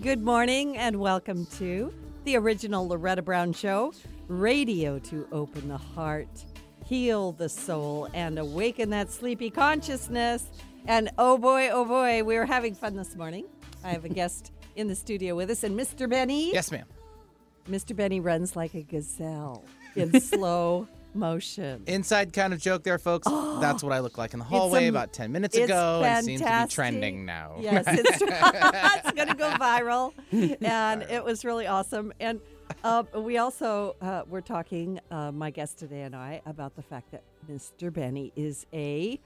Good morning and welcome to the original Loretta Brown Show, radio to open the heart, heal the soul, and awaken that sleepy consciousness. And oh boy, oh boy, we were having fun this morning. I have a guest in the studio with us, and Mr. Benny. Yes, ma'am. Mr. Benny runs like a gazelle in slow motion. Inside kind of joke there, folks. That's what I look like in the hallway am- about 10 minutes it's ago. and seems to be trending now. Yes, it's, it's going to go viral, and it was really awesome. And uh, we also uh, were talking, uh, my guest today and I, about the fact that Mr. Benny is a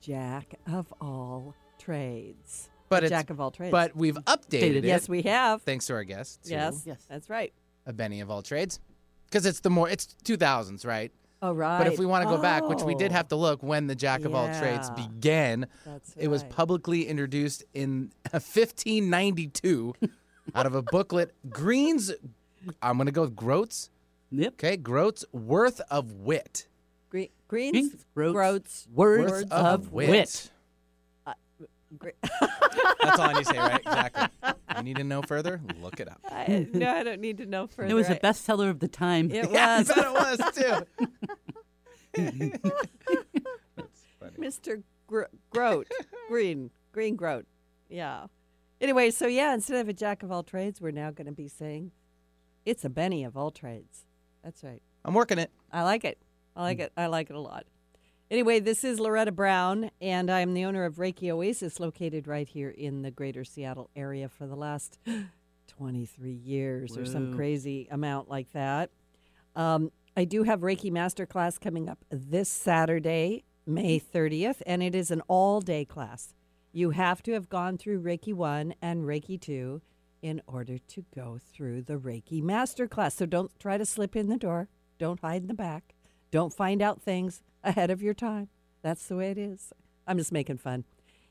jack of all trades. But A jack of all trades. But we've updated it. yes, we have. Thanks to our guests. Yes, Yes. that's right. A Benny of all trades. Because it's the more, it's 2000s, right? Oh, right. But if we want to go back, which we did have to look when the Jack of all trades Yeah. began, That's it was right. publicly introduced in 1592 out of a booklet, Greene's, I'm going to go with Groats. Yep. Okay, Groats Worth of Wit. Gre- greens, Greens, groats, groats, words, words of, wit. Gre- That's all I need to say, right? Exactly. You need to know further? Look it up. I, no, I don't need to know further. It was a I- bestseller of the time. It Yeah, I was. bet it was too. Mr. Gro- Groat, Green, Green Groat. Yeah. Anyway, so yeah, instead of a jack of all trades, we're now going to be saying it's a Benny of all trades. That's right. I'm working it. I like it. I like mm. it. I like it a lot. Anyway, this is Loretta Brown, and I'm the owner of Reiki Oasis, located right here in the greater Seattle area for the last 23 years or some crazy amount like that. Um, I do have Reiki Masterclass coming up this Saturday, May 30th, and it is an all day class. You have to have gone through Reiki 1 and Reiki 2 in order to go through the Reiki Masterclass. So don't try to slip in the door, don't hide in the back, don't find out things ahead of your time. That's the way it is. I'm just making fun.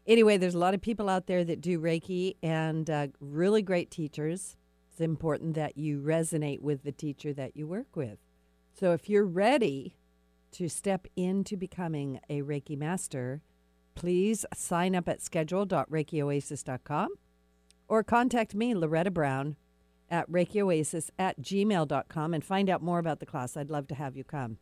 Anyway, there's a lot of people out there that do Reiki and uh, really great teachers. It's important that you resonate with the teacher that you work with. So if you're ready to step into becoming a Reiki master, please sign up at schedule.reikioasis.com or contact me, Loretta Brown, at reikioasis at gmail.com and find out more about the class. I'd love to have you come.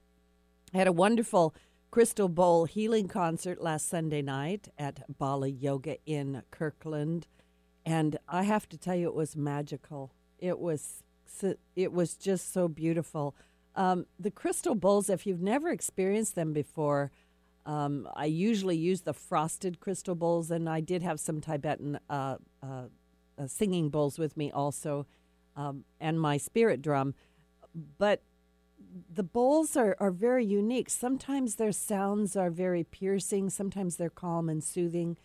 I had a wonderful crystal bowl healing concert last Sunday night at Bala Yoga in Kirkland, and I have to tell you, it was magical. It was it was just so beautiful. Um, the crystal bowls, if you've never experienced them before, um, I usually use the frosted crystal bowls, and I did have some Tibetan uh, uh, uh, singing bowls with me also, um, and my spirit drum. But the bowls are, are very unique. Sometimes their sounds are very piercing, sometimes they're calm and soothing.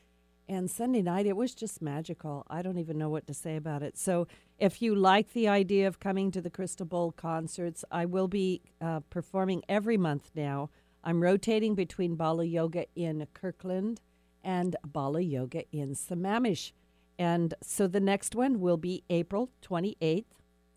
And Sunday night, it was just magical. I don't even know what to say about it. So, if you like the idea of coming to the Crystal Bowl concerts, I will be uh, performing every month now. I'm rotating between Bala Yoga in Kirkland and Bala Yoga in Sammamish. And so the next one will be April 28th,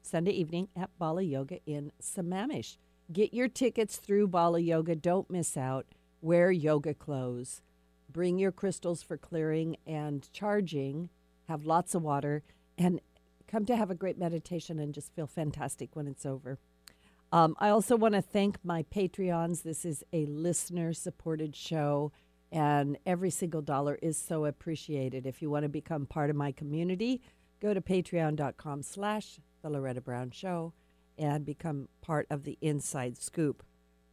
Sunday evening at Bala Yoga in Sammamish. Get your tickets through Bala Yoga. Don't miss out. Wear yoga clothes. Bring your crystals for clearing and charging. Have lots of water and come to have a great meditation and just feel fantastic when it's over. Um, I also want to thank my Patreons. This is a listener supported show, and every single dollar is so appreciated. If you want to become part of my community, go to patreon.com slash the Loretta Brown Show and become part of the Inside Scoop.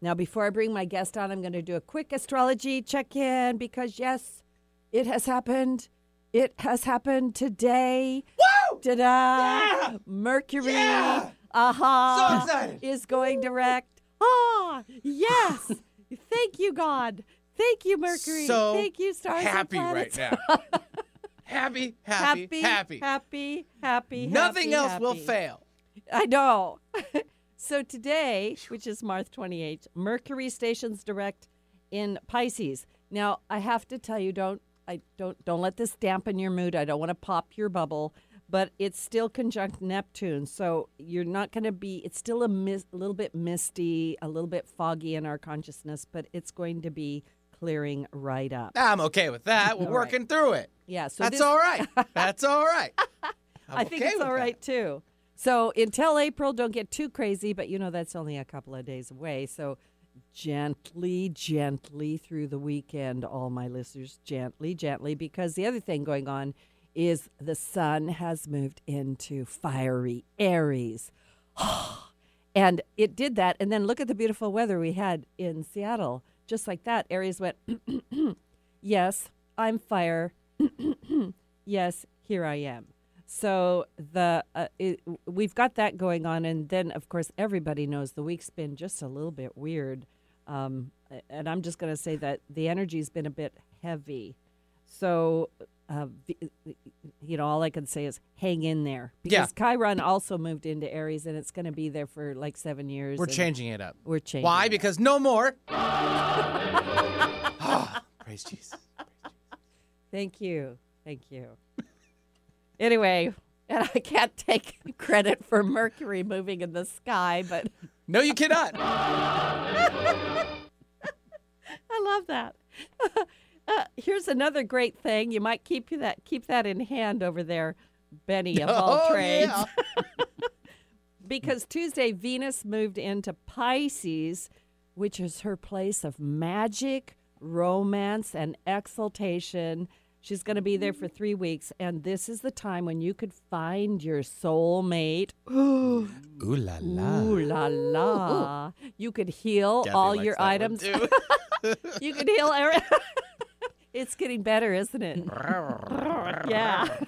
Now, before I bring my guest on, I'm going to do a quick astrology check in because, yes, it has happened. It has happened today. Woo! Ta-da! Mercury, aha, So excited. is going direct. Ah, yes. Thank you, God. Thank you, Mercury. So Thank you, stars. happy right now. happy, happy, Happy, happy. happy, happy. Nothing happy, else will fail. I know. so today, which is March 28th, Mercury stations direct in Pisces. Now, I have to tell you, don't I don't don't let this dampen your mood. I don't want to pop your bubble, but it's still conjunct Neptune, so you're not going to be. It's still a, mis- a little bit misty, a little bit foggy in our consciousness, but it's going to be clearing right up. I'm okay with that. We're All right. working through it. Yeah, so That's this, all right. That's all right. I think okay it's all right that. too. So until April, don't get too crazy, but you know that's only a couple of days away. So gently, gently through the weekend, all my listeners, gently, gently, because the other thing going on is the sun has moved into fiery Aries. and it did that. And then look at the beautiful weather we had in Seattle. Just like that, Aries went, Yes, I'm fire. yes, here I am. So the uh, it, we've got that going on, and then of course everybody knows the week's been just a little bit weird, um, and I'm just going to say that the energy's been a bit heavy. So, uh, you know, all I can say is hang in there Yeah. because Chiron also moved into Aries, and it's going to be there for like seven years. We're changing it up. We're changing. Why? Because no more. Ah, praise Jesus. Thank you. Thank you. anyway, and I can't take credit for Mercury moving in the sky, but No, you cannot. I love that. uh, here's another great thing. You might keep that keep that in hand over there, Benny of all Oh, trades. yeah. because Tuesday Venus moved into Pisces, which is her place of magic, romance, and exaltation. She's going to be there for three weeks, and this is the time when you could find your soulmate. Ooh la la. Ooh la la! You could heal Kathy all your items. you could heal every. It's getting better, isn't it? yeah.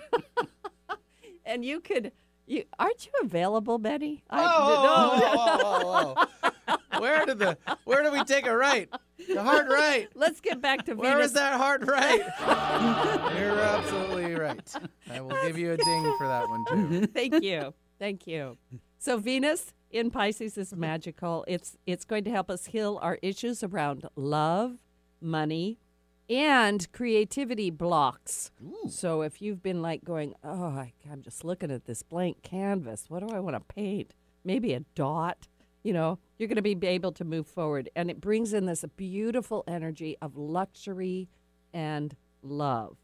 and you could. You aren't you available, Betty? Whoa, whoa, whoa, whoa, whoa. Where did the where did we take a right? The hard right. Let's get back to Where Venus. was that hard right? You're absolutely right. I will give you a ding for that one too. Thank you. Thank you. So Venus in Pisces is magical. It's it's going to help us heal our issues around love, money, and creativity blocks. So if you've been like going, "Oh, I, I'm just looking at this blank canvas. What do I want to paint? Maybe a dot." You know, you're going to be able to move forward and it brings in this beautiful energy of luxury and love.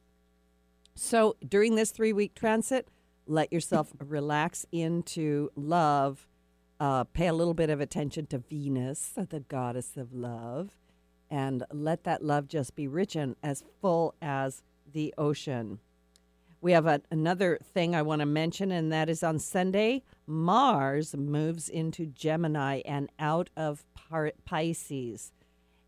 So during this three week transit, let yourself relax into love. Uh, pay a little bit of attention to Venus, the goddess of love, and let that love just be rich and as full as the ocean. We have a, another thing I want to mention, and that is on Sunday, Mars moves into Gemini and out of Pisces.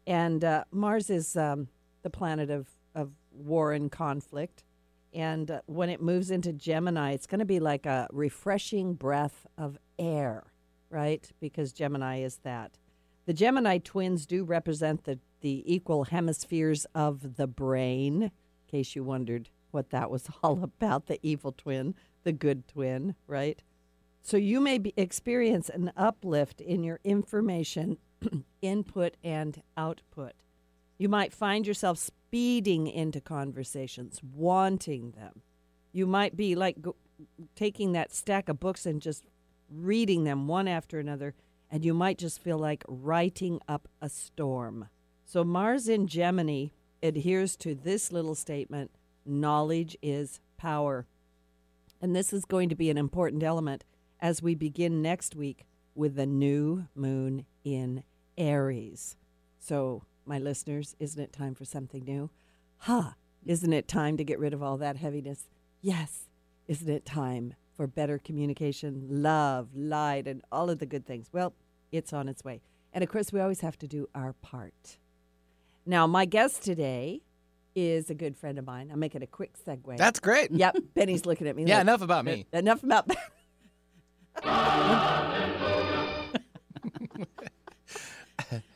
And uh, Mars is um, the planet of, of war and conflict. And uh, when it moves into Gemini, it's going to be like a refreshing breath of air, right? Because Gemini is that. The Gemini twins do represent the, the equal hemispheres of the brain, in case you wondered what that was all about the evil twin, the good twin, right? So you may be, experience an uplift in your information input and output. You might find yourself speeding into conversations, wanting them. You might be like go, taking that stack of books and just reading them one after another, and you might just feel like writing up a storm. So, Mars in Gemini adheres to this little statement knowledge is power. And this is going to be an important element as we begin next week with the new moon in Aries. So, my listeners, isn't it time for something new? Ha! Isn't it time to get rid of all that heaviness? Yes. Isn't it time for better communication, love, light, and all of the good things? Well, it's on its way. And of course, we always have to do our part. Now, my guest today is a good friend of mine. I'm making a quick segue. That's great. yep. Benny's looking at me. Yeah, like, enough about me. Enough about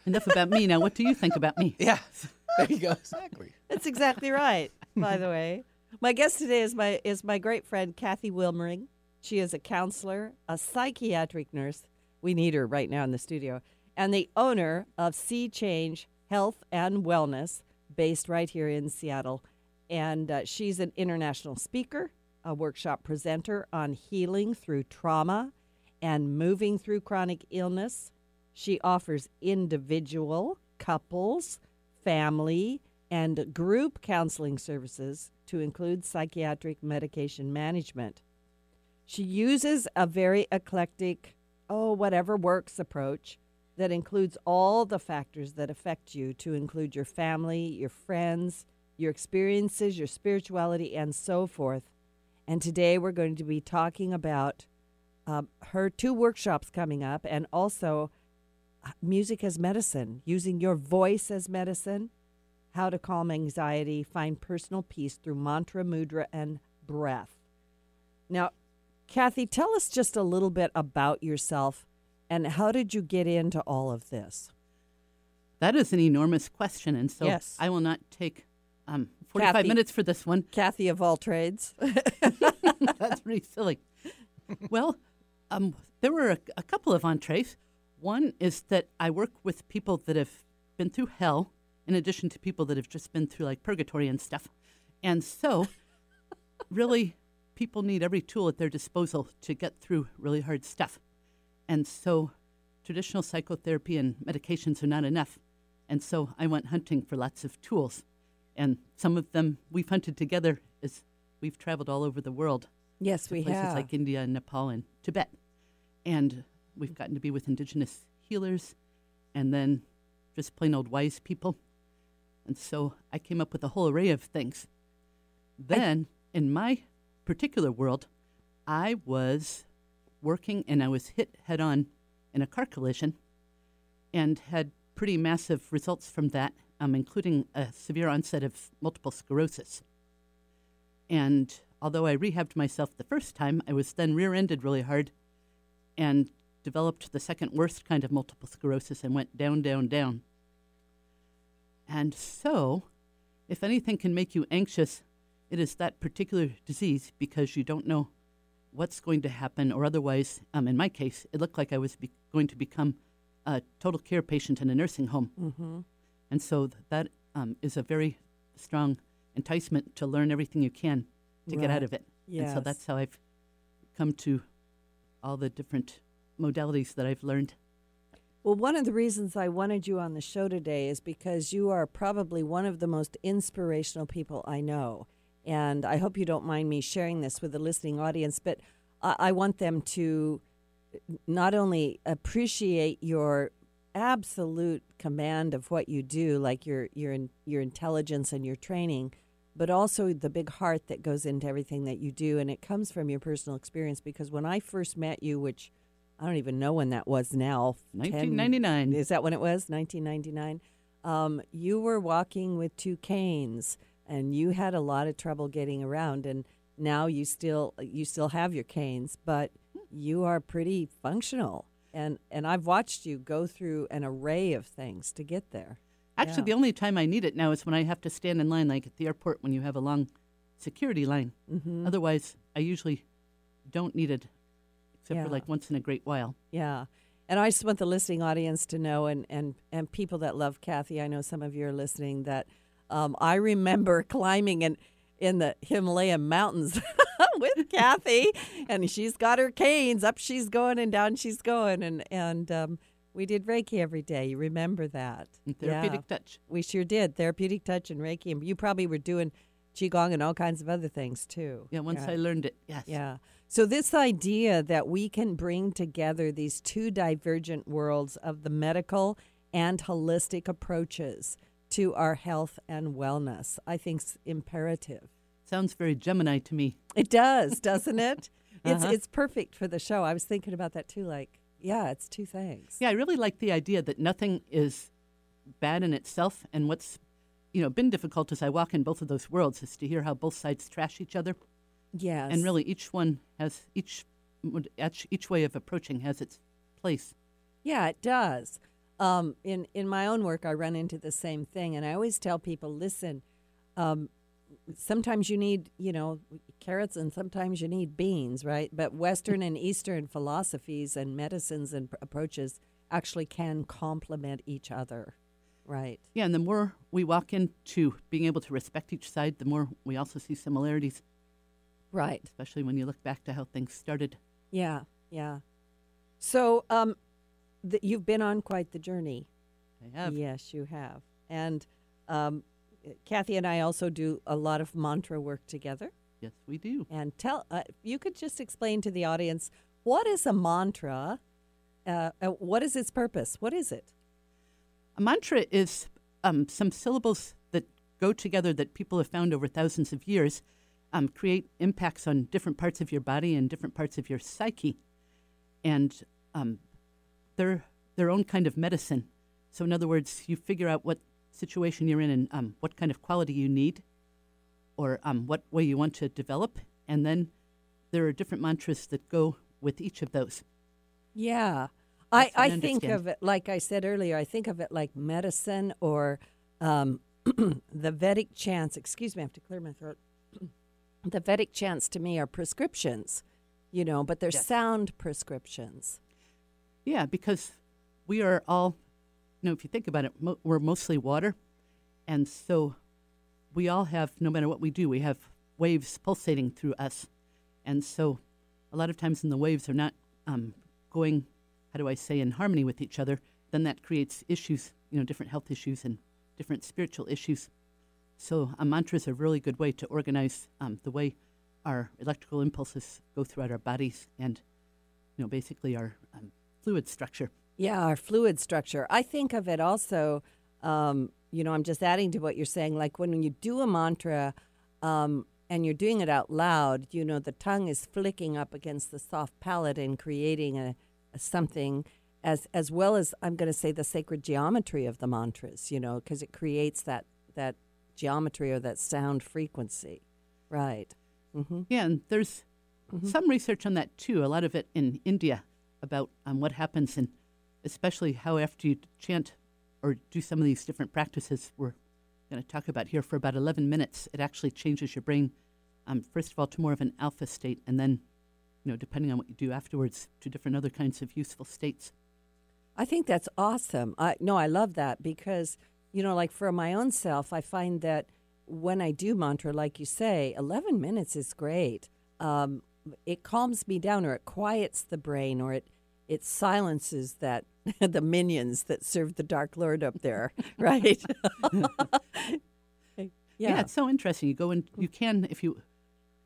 Enough about me. Now, what do you think about me? Yeah. There you go. Exactly. That's exactly right. By the way, my guest today is my is my great friend Kathy Wilmering. She is a counselor, a psychiatric nurse. We need her right now in the studio, and the owner of Sea Change Health and Wellness, based right here in Seattle. And uh, she's an international speaker, a workshop presenter on healing through trauma and moving through chronic illness. She offers individual, couples, family, and group counseling services to include psychiatric medication management. She uses a very eclectic, oh, whatever works approach that includes all the factors that affect you, to include your family, your friends, your experiences, your spirituality, and so forth. And today we're going to be talking about um, her two workshops coming up and also uh, music as medicine, using your voice as medicine, how to calm anxiety, find personal peace through mantra, mudra, and breath. Now, Kathy, tell us just a little bit about yourself and how did you get into all of this? That is an enormous question, and so Yes. I will not take um, 45 Kathy. minutes for this one. Kathy of all trades. That's pretty silly. well, um, there were a, a couple of entrees. One is that I work with people that have been through hell, in addition to people that have just been through like purgatory and stuff. And so, really, people need every tool at their disposal to get through really hard stuff. And so, traditional psychotherapy and medications are not enough. And so, I went hunting for lots of tools. And some of them we've hunted together as we've traveled all over the world yes, we places have. like India and Nepal and Tibet. And we've gotten to be with indigenous healers and then just plain old wise people. And so I came up with a whole array of things. Then, in my particular world, I was working and I was hit head on in a car collision and had pretty massive results from that, um, including a severe onset of multiple sclerosis. And although I rehabbed myself the first time, I was then rear ended really hard and developed the second worst kind of multiple sclerosis and went down, down, down. And so, if anything can make you anxious, it is that particular disease because you don't know what's going to happen, or otherwise, um, in my case, it looked like I was be- going to become a total care patient in a nursing home. Mm-hmm. And so th- that um, is a very strong enticement to learn everything you can to get out of it. And so that's how I've come to all the different modalities that I've learned. Well, one of the reasons I wanted you on the show today is because you are probably one of the most inspirational people I know. And I hope you don't mind me sharing this with the listening audience, but I, I want them to not only appreciate your absolute command of what you do, like your your in- your intelligence and your training, but also the big heart that goes into everything that you do, and it comes from your personal experience. Because when I first met you, which I don't even know when that was now, 10 1999. is that when it was? 1999. Um, you were walking with two canes, and you had a lot of trouble getting around. And now you still you still have your canes, but you are pretty functional. And and I've watched you go through an array of things to get there. Actually, Yeah. the only time I need it now is when I have to stand in line, like at the airport when you have a long security line. Mm-hmm. Otherwise, I usually don't need it, except Yeah. for like once in a great while. Yeah. And I just want the listening audience to know, and, and, and people that love Kathy, I know some of you are listening, that um, I remember climbing in, in the Himalayan mountains with Kathy, and she's got her canes. Up she's going, and down she's going. And, and um, we did Reiki every day. You remember that? Therapeutic Yeah, touch. we sure did. Therapeutic touch and Reiki. And you probably were doing Qigong and all kinds of other things too. Yeah, once I learned it, yes. Yeah. So, this idea that we can bring together these two divergent worlds of the medical and holistic approaches to our health and wellness, I think is imperative. Sounds very Gemini to me. It does, doesn't it? It's Uh-huh. it's perfect for the show. I was thinking about that too. Like, yeah, it's two things. Yeah, I really like the idea that nothing is bad in itself, and what's you know been difficult as I walk in both of those worlds is to hear how both sides trash each other, Yes. and really each one has each each each way of approaching has its place. Yeah, it does. Um, in in my own work, I run into the same thing, and I always tell people, listen. Um, sometimes you need, you know, carrots, and sometimes you need beans, right? But Western and Eastern philosophies and medicines and pr- approaches actually can complement each other, right? Yeah, and the more we walk into being able to respect each side, the more we also see similarities, Right. especially when you look back to how things started. Yeah. Yeah. So, um, th- you've been on quite the journey. I have. Yes, you have. And um, Kathy and I also do a lot of mantra work together. Yes, we do. And tell uh, you could just explain to the audience what is a mantra. Uh, uh, what is its purpose? What is it? A mantra is um, some syllables that go together that people have found over thousands of years um, create impacts on different parts of your body and different parts of your psyche, and um, they're their own kind of medicine. So, in other words, you figure out what situation you're in and um, what kind of quality you need, or um, what way you want to develop, and then there are different mantras that go with each of those. Yeah. That's I I think of it, like I said earlier, I think of it like medicine or um, the Vedic chants. Excuse me, I have to clear my throat. the Vedic chants to me are prescriptions, you know, but they're Yes. sound prescriptions. Yeah, because we are all, you know, if you think about it, mo- we're mostly water. And so we all have, no matter what we do, we have waves pulsating through us. And so a lot of times when the waves are not um, going, how do I say, in harmony with each other, then that creates issues, you know, different health issues and different spiritual issues. So a mantra is a really good way to organize um, the way our electrical impulses go throughout our bodies and, you know, basically our um, fluid structure. Yeah, our fluid structure. I think of it also, um, you know, I'm just adding to what you're saying. Like when you do a mantra um, and you're doing it out loud, you know, the tongue is flicking up against the soft palate and creating a, a something as as well as I'm going to say the sacred geometry of the mantras, you know, because it creates that that geometry or that sound frequency. Right. hmm Yeah, and there's some research on that too. A lot of it in India about um, what happens, and especially how after you chant or do some of these different practices we're going to talk about here for about 11 minutes, it actually changes your brain, um, first of all, to more of an alpha state, and then, you know, depending on what you do afterwards, to different other kinds of useful states. I think that's awesome. I no, I love that because you know, like for my own self, I find that when I do mantra, like you say, eleven minutes is great. Um, it calms me down, or it quiets the brain, or it it silences that the minions that serve the Dark Lord up there, right? Yeah. it's so interesting. You go in, you can, if you,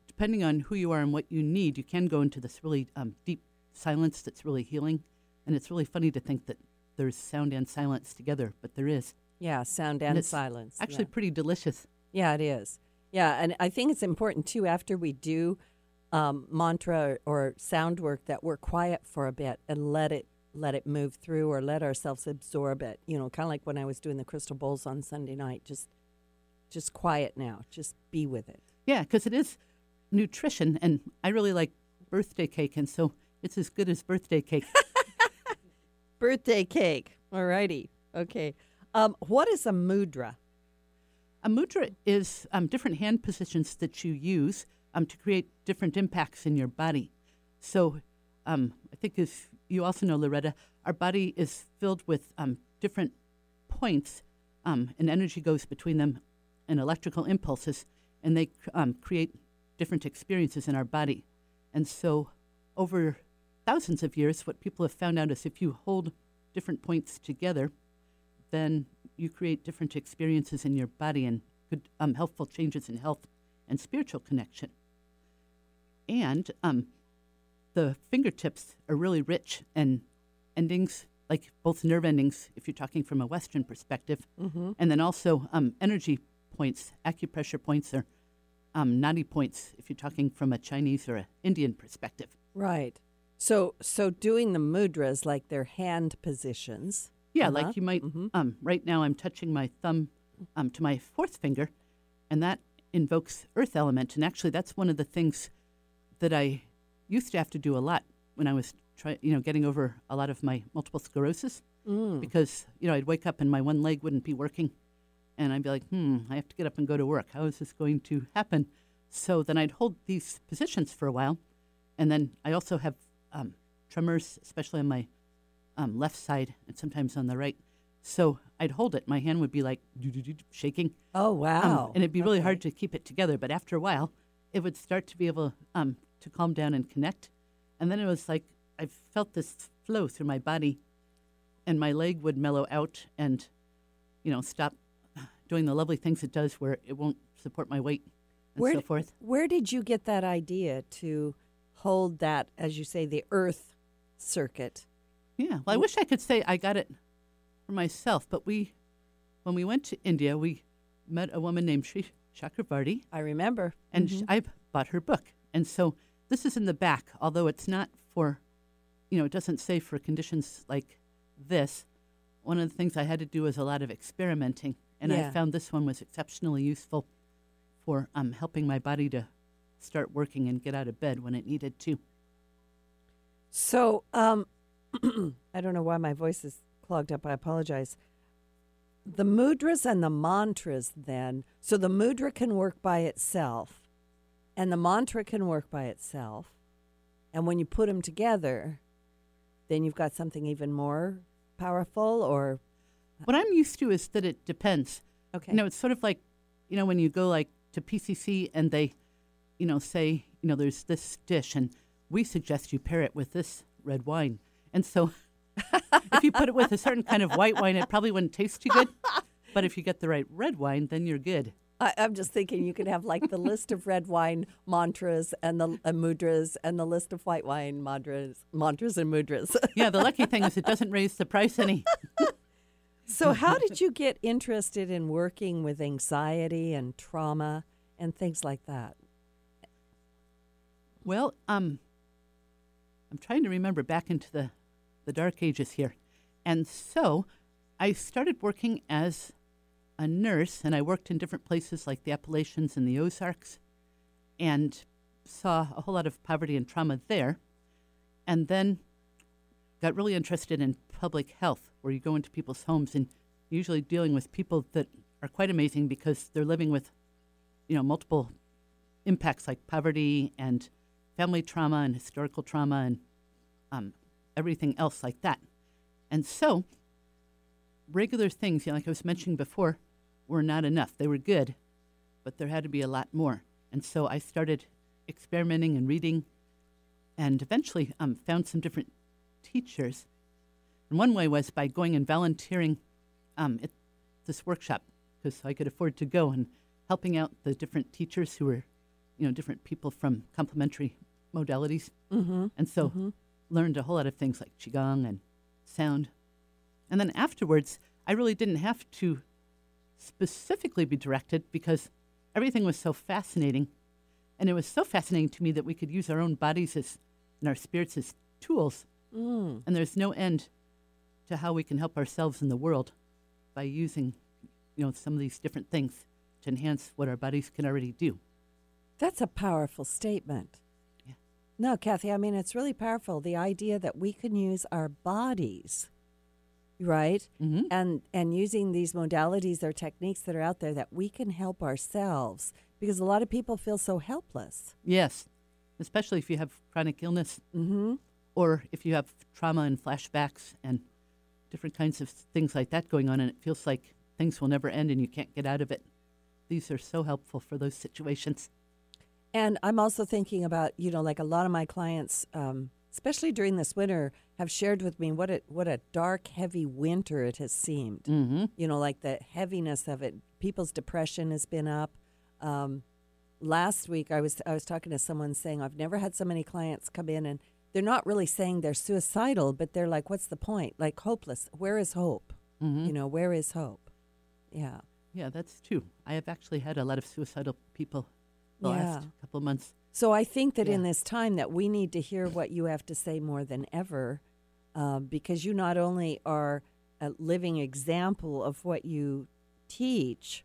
depending on who you are and what you need, you can go into this really um, deep silence that's really healing. And it's really funny to think that there's sound and silence together, but there is. yeah, sound And and, it's silence. Actually, yeah. pretty delicious. Yeah, it is. Yeah, and I think it's important too after we do um, mantra or sound work that we're quiet for a bit and let it let it move through or let ourselves absorb it. You know, kind of like when I was doing the crystal bowls on Sunday night. Just just quiet now. Just be with it. Yeah, because it is nutrition, and I really like birthday cake, and so it's as good as birthday cake. Birthday cake. All righty. Okay. Um, what is a mudra? A mudra is um, different hand positions that you use um, to create different impacts in your body. So, um, I think as you also know, Loretta, our body is filled with um, different points, um, and energy goes between them, and electrical impulses, and they um, create different experiences in our body. And so, over thousands of years, what people have found out is if you hold different points together, then you create different experiences in your body and good um, helpful changes in health and spiritual connection. And um, the fingertips are really rich and endings, like both nerve endings, if you're talking from a Western perspective, and then also um, energy points, acupressure points, or um, nadi points, if you're talking from a Chinese or an Indian perspective. Right. So so doing the mudras like their hand positions. Yeah, Uh-huh. like you might. Um, right now, I'm touching my thumb um, to my fourth finger, and that invokes earth element. And actually, that's one of the things that I used to have to do a lot when I was try, you know, getting over a lot of my multiple sclerosis, because you know I'd wake up and my one leg wouldn't be working, and I'd be like, hmm, I have to get up and go to work. How is this going to happen? So then I'd hold these positions for a while, and then I also have um, tremors, especially on my um, left side and sometimes on the right. So I'd hold it. My hand would be like shaking. Oh Um, wow. and it'd be really Okay. hard to keep it together. But after a while, it would start to be able um, to calm down and connect. And then it was like I felt this flow through my body, and my leg would mellow out and, you know, stop doing the lovely things it does where it won't support my weight and Where so d- forth. Where did you get that idea to hold that, as you say, the Earth circuit? Yeah. Well, I wish I could say I got it for myself, but we, when we went to India, we met a woman named Sri Chakravarti, I remember. and sh I bought her book. And so this is in the back, although it's not for, you know, it doesn't say for conditions like this. One of the things I had to do was a lot of experimenting, and Yeah. I found this one was exceptionally useful for um, helping my body to start working and get out of bed when it needed to. So, um, I don't know why my voice is clogged up. I apologize. The mudras and the mantras, then. So the mudra can work by itself, and the mantra can work by itself. And when you put them together, then you've got something even more powerful. Or What I'm used to is that it depends. okay, You know, it's sort of like, you know, when you go like to PCC and they, you know, say, you know, there's this dish and we suggest you pair it with this red wine. And so if you put it with a certain kind of white wine, it probably wouldn't taste too good. But if you get the right red wine, then you're good. I, I'm just thinking you could have like the list of red wine mantras and the uh, mudras, and the list of white wine mantras, mantras and mudras. Yeah, the lucky thing is it doesn't raise the price any. So, how did you get interested in working with anxiety and trauma and things like that? Well, um, I'm trying to remember back into the, the dark ages here. And so I started working as a nurse, and I worked in different places like the Appalachians and the Ozarks, and saw a whole lot of poverty and trauma there. And then got really interested in public health, where you go into people's homes and usually dealing with people that are quite amazing because they're living with, you know, multiple impacts like poverty and family trauma and historical trauma and um, everything else like that. And so, regular things, you know, like I was mentioning before, were not enough. They were good, but there had to be a lot more. And so I started experimenting and reading, and eventually um, found some different teachers. And one way was by going and volunteering um, at this workshop because I could afford to go and helping out the different teachers who were, you know, different people from complementary modalities. Mm-hmm. And so learned a whole lot of things like Qigong and sound. And then afterwards, I really didn't have to specifically be directed because everything was so fascinating. And it was so fascinating to me that we could use our own bodies as, and our spirits as tools. Mm. And there's no end to how we can help ourselves in the world by using, you know, some of these different things to enhance what our bodies can already do. That's a powerful statement. No, Kathy, I mean, it's really powerful. The idea that we can use our bodies, right? Mm-hmm. And, and using these modalities or techniques that are out there that we can help ourselves because a lot of people feel so helpless. Yes, especially if you have chronic illness Mm-hmm. or if you have trauma and flashbacks and different kinds of things like that going on, and it feels like things will never end and you can't get out of it. These are so helpful for those situations. And I'm also thinking about, you know, like a lot of my clients, um, especially during this winter, have shared with me what a what a dark, heavy winter it has seemed. Mm-hmm. You know, like the heaviness of it. People's depression has been up. Um, last week, I was I was talking to someone saying I've never had so many clients come in and they're not really saying they're suicidal, but they're like, "What's the point? Like hopeless. Where is hope? Mm-hmm. You know, where is hope?" Yeah. Yeah, that's true. I have actually had a lot of suicidal people the Yeah. last couple of months. So I think that in this time that we need to hear what you have to say more than ever, uh, because you not only are a living example of what you teach,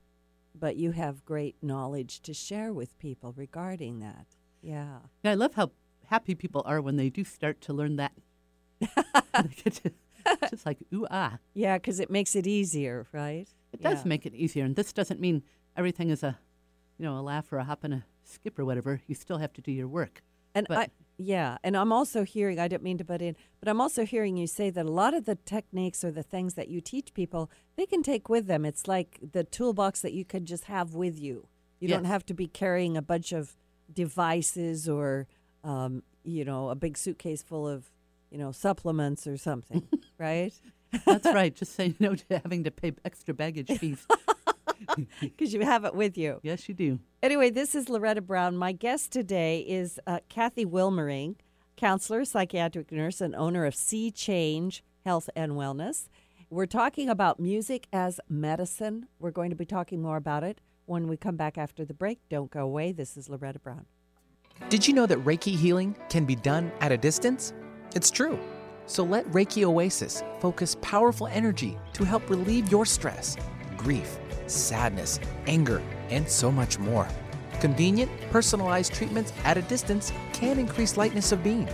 but you have great knowledge to share with people regarding that. Yeah. Yeah, I love how happy people are when they do start to learn that. They get to- just like ooh ah. Yeah, because it makes it easier, right? It does Yeah. make it easier, and this doesn't mean everything is a, you know, a laugh or a hop and a skip or whatever. You still have to do your work. And But- I, yeah, and I'm also hearing, I don't mean to butt in, but I'm also hearing you say that a lot of the techniques or the things that you teach people, they can take with them. It's like the toolbox that you could just have with you. You don't have to be carrying a bunch of devices or, um, you know, a big suitcase full of, you know, supplements or something, right? That's right. Just say no to having to pay extra baggage fees. because you have it with you. Yes, you do. Anyway, this is Loretta Brown. My guest today is uh, Kathy Wilmering, counselor, psychiatric nurse, and owner of Sea Change Health and Wellness. We're talking about music as medicine. We're going to be talking more about it when we come back after the break. Don't go away. This is Loretta Brown. Did you know that Reiki healing can be done at a distance? It's true. So let Reiki Oasis focus powerful energy to help relieve your stress, grief, sadness, anger, and so much more. Convenient, personalized treatments at a distance can increase lightness of being.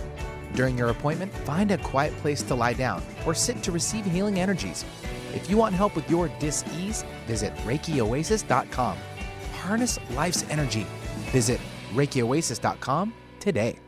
During your appointment, find a quiet place to lie down or sit to receive healing energies. If you want help with your dis-ease, visit ReikiOasis.com. Harness life's energy. Visit ReikiOasis.com today.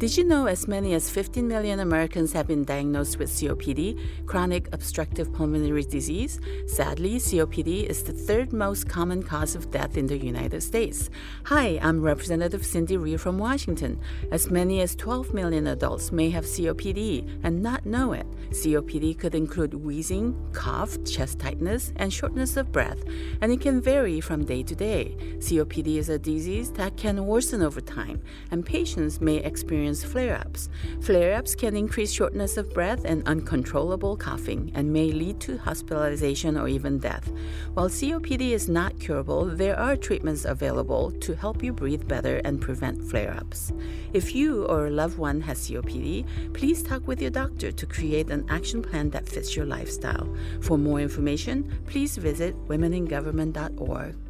Did you know as many as 15 million Americans have been diagnosed with COPD, chronic obstructive pulmonary disease? Sadly, COPD is the third most common cause of death in the United States. Hi, I'm Representative Cindy Ryu from Washington. As many as 12 million adults may have COPD and not know it. COPD could include wheezing, cough, chest tightness, and shortness of breath, and it can vary from day to day. COPD is a disease that can worsen over time, and patients may experience flare ups. Flare ups can increase shortness of breath and uncontrollable coughing and may lead to hospitalization or even death. While COPD is not curable, there are treatments available to help you breathe better and prevent flare ups. If you or a loved one has COPD, please talk with your doctor to create an action plan that fits your lifestyle. For more information, please visit womeningovernment.org.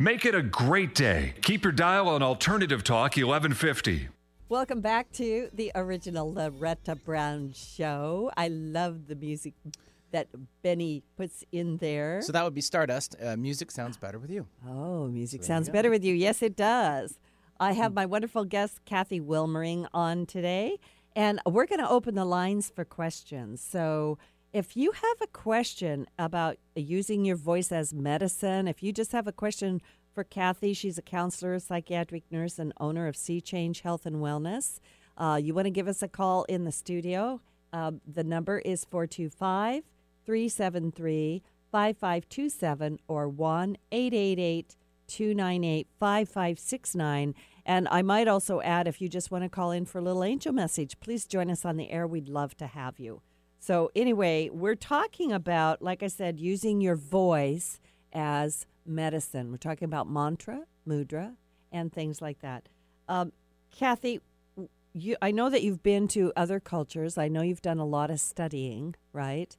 Make it a great day. Keep your dial on Alternative Talk 1150. Welcome back to the original Loretta Brown show. I love the music that Benny puts in there. So that would be Stardust. Uh, music sounds better with you. Oh, music So sounds better with you. Yes, it does. I have my wonderful guest, Kathy Wilmering, on today, and we're going to open the lines for questions. So if you have a question about using your voice as medicine, if you just have a question for Kathy, she's a counselor, psychiatric nurse, and owner of Sea Change Health and Wellness. Uh, you want to give us a call in the studio. Uh, the number is 425 373 5527 or 1 888 298 5569. And I might also add if you just want to call in for a little angel message, please join us on the air. We'd love to have you. So, anyway, we're talking about, like I said, using your voice as medicine. We're talking about mantra, mudra, and things like that. Um, Kathy, you, I know that you've been to other cultures. I know you've done a lot of studying, right?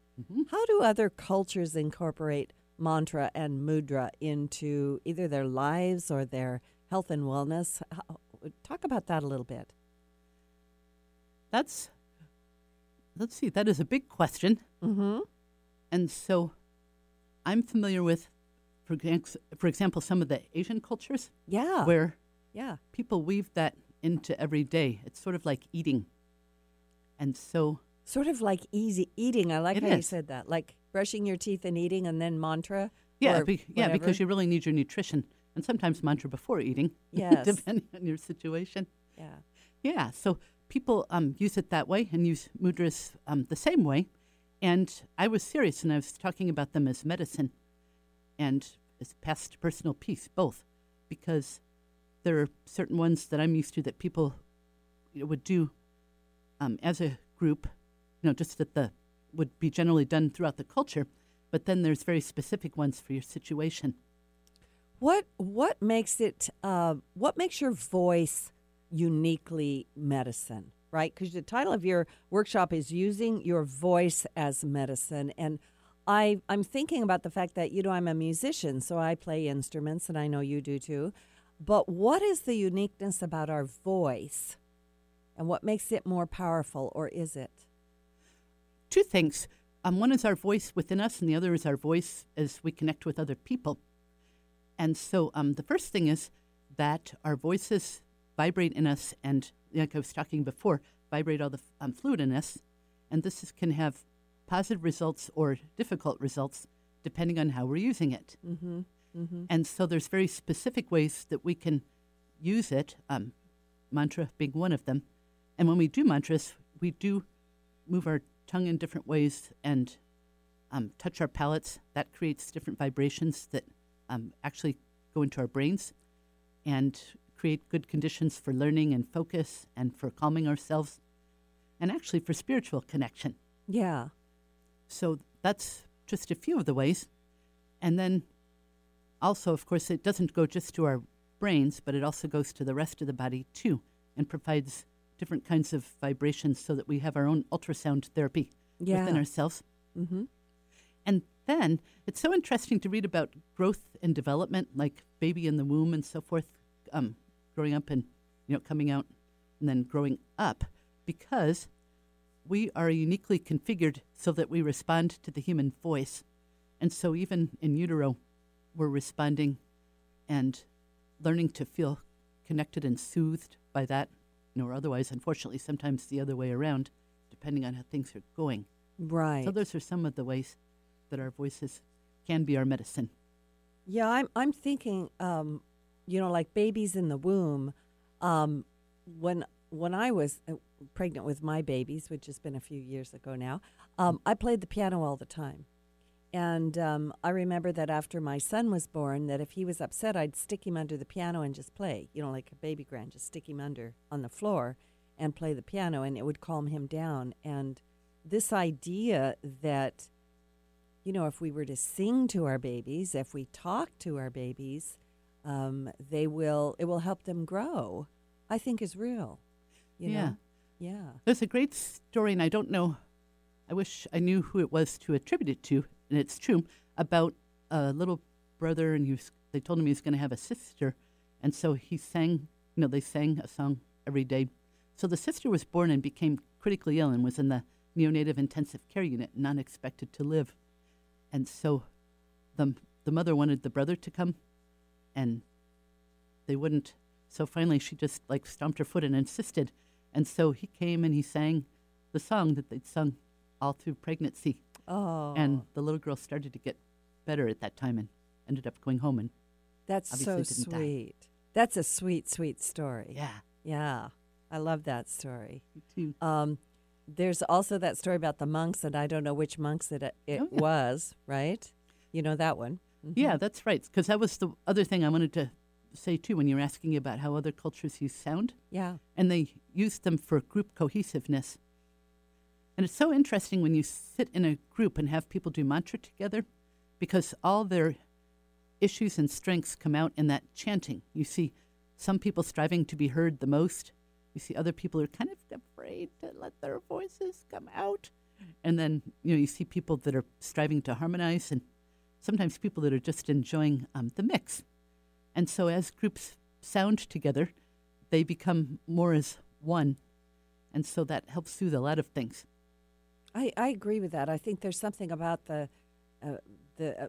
How do other cultures incorporate mantra and mudra into either their lives or their health and wellness? How, talk about that a little bit. That's, let's see, that is a big question. Mm-hmm. And so I'm familiar with, for, ex- for example, some of the Asian cultures Yeah. where yeah. people weave that into every day. It's sort of like eating. And so, Sort of like easy eating. I like how you said that. Like brushing your teeth and eating and then mantra. yeah, be, yeah, because you really need your nutrition and sometimes mantra before eating, Yes. depending on your situation. Yeah. Yeah, so people um, use it that way and use mudras um, the same way. And I was serious and I was talking about them as medicine and as past personal peace, both, because there are certain ones that I'm used to that people you know, would do um, as a group, you know, just that the would be generally done throughout the culture. But then there's very specific ones for your situation. What what makes it? Uh, what makes your voice uniquely medicine? Right, because the title of your workshop is using your voice as medicine, and I I'm thinking about the fact that you know I'm a musician, so I play instruments, and I know you do too. But what is the uniqueness about our voice, and what makes it more powerful, or is it? two things. Um, one is our voice within us, and the other is our voice as we connect with other people. And so um, the first thing is that our voices vibrate in us, and like I was talking before, vibrate all the um, fluid in us. And this is, can have positive results or difficult results depending on how we're using it. Mm-hmm. Mm-hmm. And so there's very specific ways that we can use it, um, mantra being one of them. And when we do mantras, we do move our tongue in different ways and um, touch our palates. That creates different vibrations that um, actually go into our brains and create good conditions for learning and focus and for calming ourselves and actually for spiritual connection. Yeah. So that's just a few of the ways. And then also, of course, it doesn't go just to our brains, but it also goes to the rest of the body too and provides different kinds of vibrations so that we have our own ultrasound therapy Yeah. within ourselves. Mm-hmm. And then it's so interesting to read about growth and development, like baby in the womb and so forth, um, growing up and you know coming out and then growing up, because we are uniquely configured so that we respond to the human voice, and so even in utero, we're responding and learning to feel connected and soothed by that, you know, or otherwise, unfortunately, sometimes the other way around, depending on how things are going. Right. So those are some of the ways that our voices can be our medicine. Yeah, I'm I'm thinking, um, you know, like babies in the womb. Um, when when I was uh, pregnant with my babies, which has been a few years ago now, um, I played the piano all the time, and um, I remember that after my son was born, that if he was upset, I'd stick him under the piano and just play, you know, like a baby grand, just stick him under on the floor and play the piano, and it would calm him down. And this idea that you know, if we were to sing to our babies, if we talk to our babies, um, they will. It will help them grow. I think is real. You Yeah. Know? Yeah. There's a great story, and I don't know, I wish I knew who it was to attribute it to, and it's true, about a little brother, and he was, they told him he was going to have a sister, and so he sang, you know, they sang a song every day. So the sister was born and became critically ill and was in the neonatal intensive care unit, not expected to live. And so the, the mother wanted the brother to come, and they wouldn't. So finally, she just like stomped her foot and insisted. And so he came and he sang the song that they'd sung all through pregnancy. Oh, And the little girl started to get better at that time and ended up going home. And that's so didn't die. sweet. That's a sweet, sweet story. yeah, Yeah. I love that story. me too. Um, there's also that story about the monks, and I don't know which monks it, it Oh, yeah. was, right? You know that one. Mhm. Yeah, that's right. Because that was the other thing I wanted to say too when you were asking about how other cultures use sound. Yeah. and they use them for group cohesiveness. And it's so interesting when you sit in a group and have people do mantra together because all their issues and strengths come out in that chanting. You see some people striving to be heard the most. You see other people are kind of afraid to let their voices come out. And then, you know, you see people that are striving to harmonize and sometimes people that are just enjoying um, the mix. And so as groups sound together, they become more as one. And so that helps soothe a lot of things. I, I agree with that. I think there's something about the uh, the uh,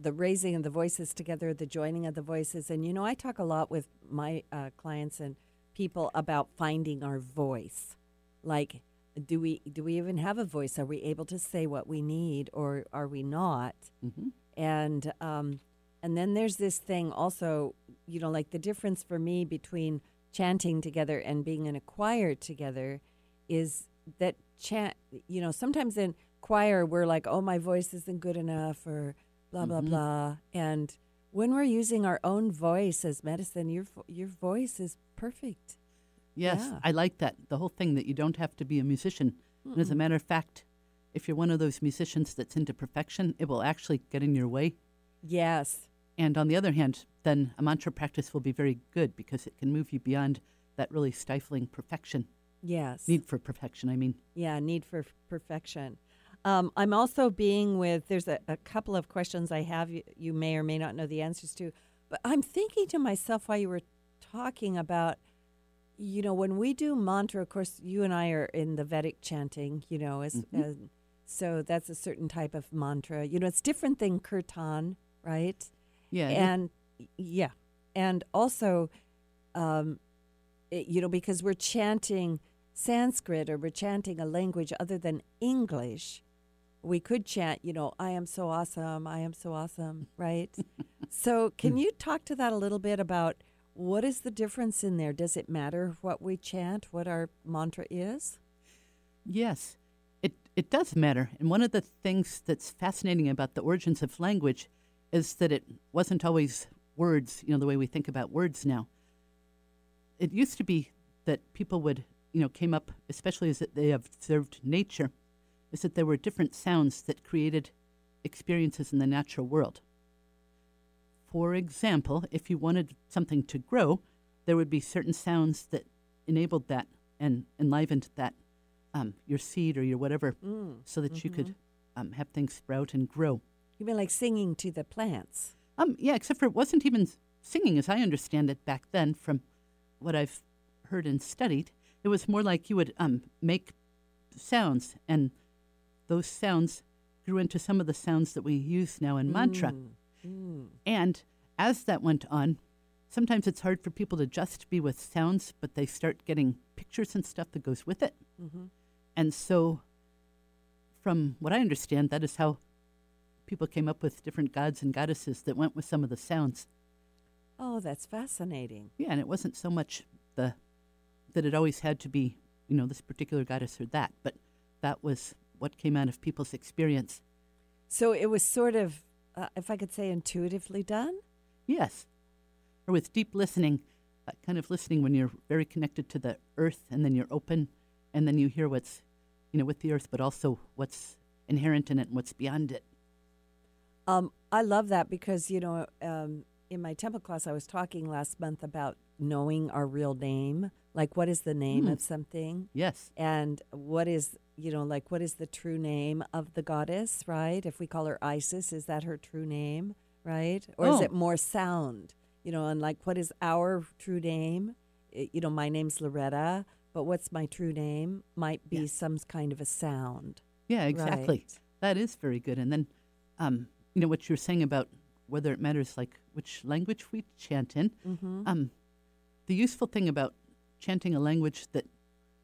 the raising of the voices together, the joining of the voices, and you know, I talk a lot with my uh, clients and people about finding our voice. Like, do we do we even have a voice? Are we able to say what we need, or are we not? hmm and um, and then there's this thing also you know like the difference for me between chanting together and being in a choir together is that chant you know sometimes in choir we're like oh my voice isn't good enough or blah blah Mhm. blah and when we're using our own voice as medicine your your voice is perfect Yes, Yeah. I like that. The whole thing that you don't have to be a musician. And as a matter of fact, if you're one of those musicians that's into perfection, it will actually get in your way. yes And on the other hand, then a mantra practice will be very good because it can move you beyond that really stifling perfection. yes Need for perfection, I mean. Yeah, need for f- perfection. Um, I'm also being with, there's a, a couple of questions I have you, you may or may not know the answers to, but I'm thinking to myself while you were talking about, you know, when we do mantra, of course, you and I are in the Vedic chanting, you know, as, Mhm. as So that's a certain type of mantra. You know, it's different than kirtan, right? Yeah. and yeah, and also, um, it- you know, because we're chanting Sanskrit or we're chanting a language other than English, we could chant, you know, I am so awesome, I am so awesome, right? so, can you talk to that a little bit about what is the difference in there? Does it matter what we chant, what our mantra is? Yes, it, does matter. And one of the things that's fascinating about the origins of language is that it wasn't always words, you know, the way we think about words now. It used to be that people would, you know, came up, especially as they observed nature, is that there were different sounds that created experiences in the natural world. For example, if you wanted something to grow, there would be certain sounds that enabled that and enlivened that um, your seed or your whatever, so that you could um, have things sprout and grow. You mean like singing to the plants? Um, yeah, except for it wasn't even singing, as I understand it back then, from what I've heard and studied. It was more like you would um, make sounds, and those sounds grew into some of the sounds that we use now in mantra. And as that went on, sometimes it's hard for people to just be with sounds, but they start getting pictures and stuff that goes with it. And so, from what I understand, that is how people came up with different gods and goddesses that went with some of the sounds. Oh, that's fascinating. Yeah, and it wasn't so much the that it always had to be, you know, this particular goddess or that, but that was what came out of people's experience. So it was sort of, uh, if I could say, intuitively done. Yes. Or with deep listening, that kind of listening when you're very connected to the earth and then you're open and then you hear what's, you know, with the earth, but also what's inherent in it and what's beyond it. Um, I love that because you know, um, in my temple class, I was talking last month about knowing our real name, like what is the name of something, Yes. and what is you know, like what is the true name of the goddess, right? If we call her Isis, is that her true name, right? Or is Oh. it more sound? You know, and like what is our true name? I- you know, my name's Loretta, but what's my true name might be Yeah. some kind of a sound. Yeah, exactly. Right. That is very good. And then, um, you know, what you're saying about whether it matters like which language we chant in. Mm-hmm. Um, the useful thing about chanting a language that